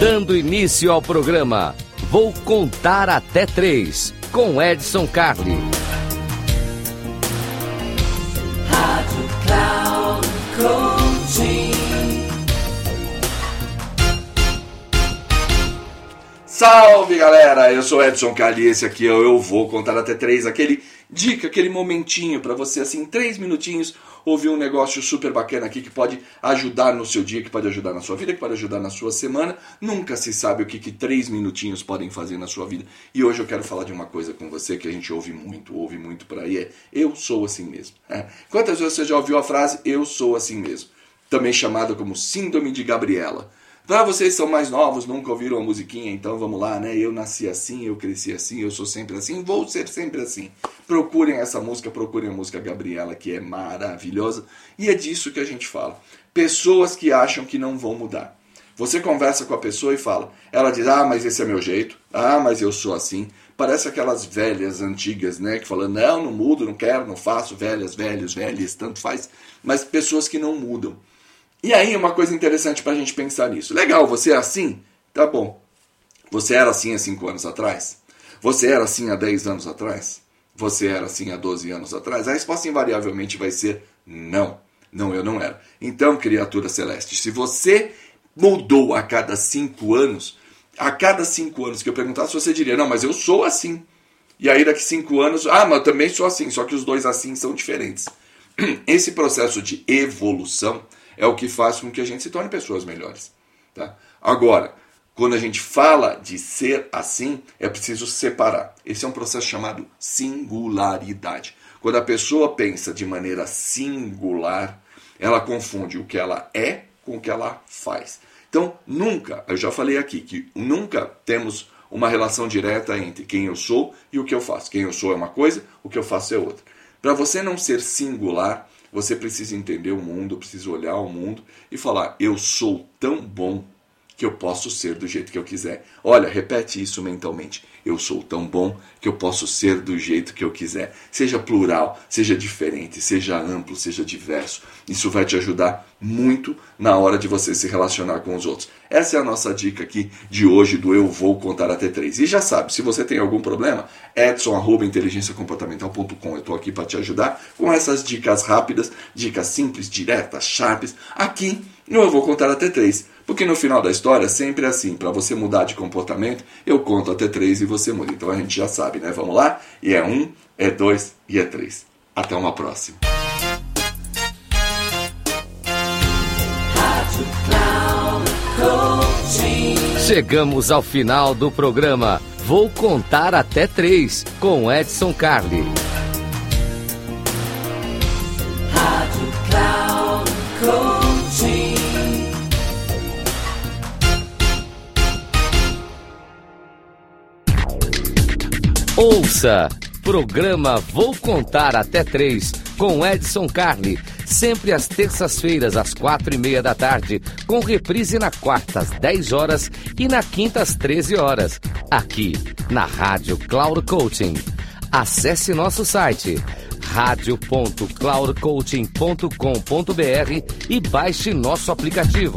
Dando início ao programa, vou contar até três com Edson Carli. Salve galera, eu sou Edson Carli, esse aqui é o Eu Vou Contar Até Três, aquele dica, aquele momentinho para você, assim, três minutinhos, ouvir um negócio super bacana aqui que pode ajudar no seu dia, que pode ajudar na sua vida, que pode ajudar na sua semana. Nunca se sabe o que, que três minutinhos podem fazer na sua vida. E hoje eu quero falar de uma coisa com você que a gente ouve muito, ouve muito por aí, é eu sou assim mesmo. É. Quantas vezes você já ouviu a frase eu sou assim mesmo? Também chamada como síndrome de Gabriela. Para vocês são mais novos, nunca ouviram a musiquinha, então vamos lá, né? Eu nasci assim, eu cresci assim, eu sou sempre assim, vou ser sempre assim. Procurem essa música, procurem a música Gabriela, que é maravilhosa. E é disso que a gente fala. Pessoas que acham que não vão mudar. Você conversa com a pessoa e fala, ela diz, ah, mas esse é meu jeito, ah, mas eu sou assim. Parece aquelas velhas antigas, né? Que falam, não, não mudo, não quero, não faço, velhas, velhos, velhas, tanto faz. Mas pessoas que não mudam. E aí, uma coisa interessante para a gente pensar nisso. Legal, você é assim? Tá bom. Você era assim há 5 anos atrás? Você era assim há 10 anos atrás? Você era assim há 12 anos atrás? A resposta invariavelmente vai ser não. Não, eu não era. Então, criatura celeste, se você mudou a cada 5 anos, a cada 5 anos que eu perguntasse, você diria, não, mas eu sou assim. E aí, daqui 5 anos, ah, mas eu também sou assim, só que os dois assim são diferentes. Esse processo de evolução é o que faz com que a gente se torne pessoas melhores. Tá? Agora, quando a gente fala de ser assim, é preciso separar. Esse é um processo chamado singularidade. Quando a pessoa pensa de maneira singular, ela confunde o que ela é com o que ela faz. Então, nunca, eu já falei aqui que nunca temos uma relação direta entre quem eu sou e o que eu faço. Quem eu sou é uma coisa, o que eu faço é outra. Para você não ser singular, você precisa entender o mundo, precisa olhar o mundo e falar: eu sou tão bom que eu posso ser do jeito que eu quiser. Olha, repete isso mentalmente. Eu sou tão bom que eu posso ser do jeito que eu quiser. Seja plural, seja diferente, seja amplo, seja diverso. Isso vai te ajudar muito na hora de você se relacionar com os outros. Essa é a nossa dica aqui de hoje do Eu Vou Contar Até Três. E já sabe, se você tem algum problema, edson.inteligenciacomportamental.com. Eu estou aqui para te ajudar com essas dicas rápidas, dicas simples, diretas, sharps, aqui no Eu Vou Contar Até Três. Porque no final da história sempre é assim, para você mudar de comportamento, eu conto até três e você muda. Então a gente já sabe, né? Vamos lá? E é um, é dois e é três. Até uma próxima. Chegamos ao final do programa. Vou contar até três com Edson Carli. Ouça! Programa Vou Contar Até Três com Edson Carli. Sempre às terças-feiras, às quatro e meia da tarde, com reprise na quarta, às 10 horas e na quinta, às 13 horas. Aqui, na Rádio Cloud Coaching. Acesse nosso site radio.cloudcoaching.com.br e baixe nosso aplicativo.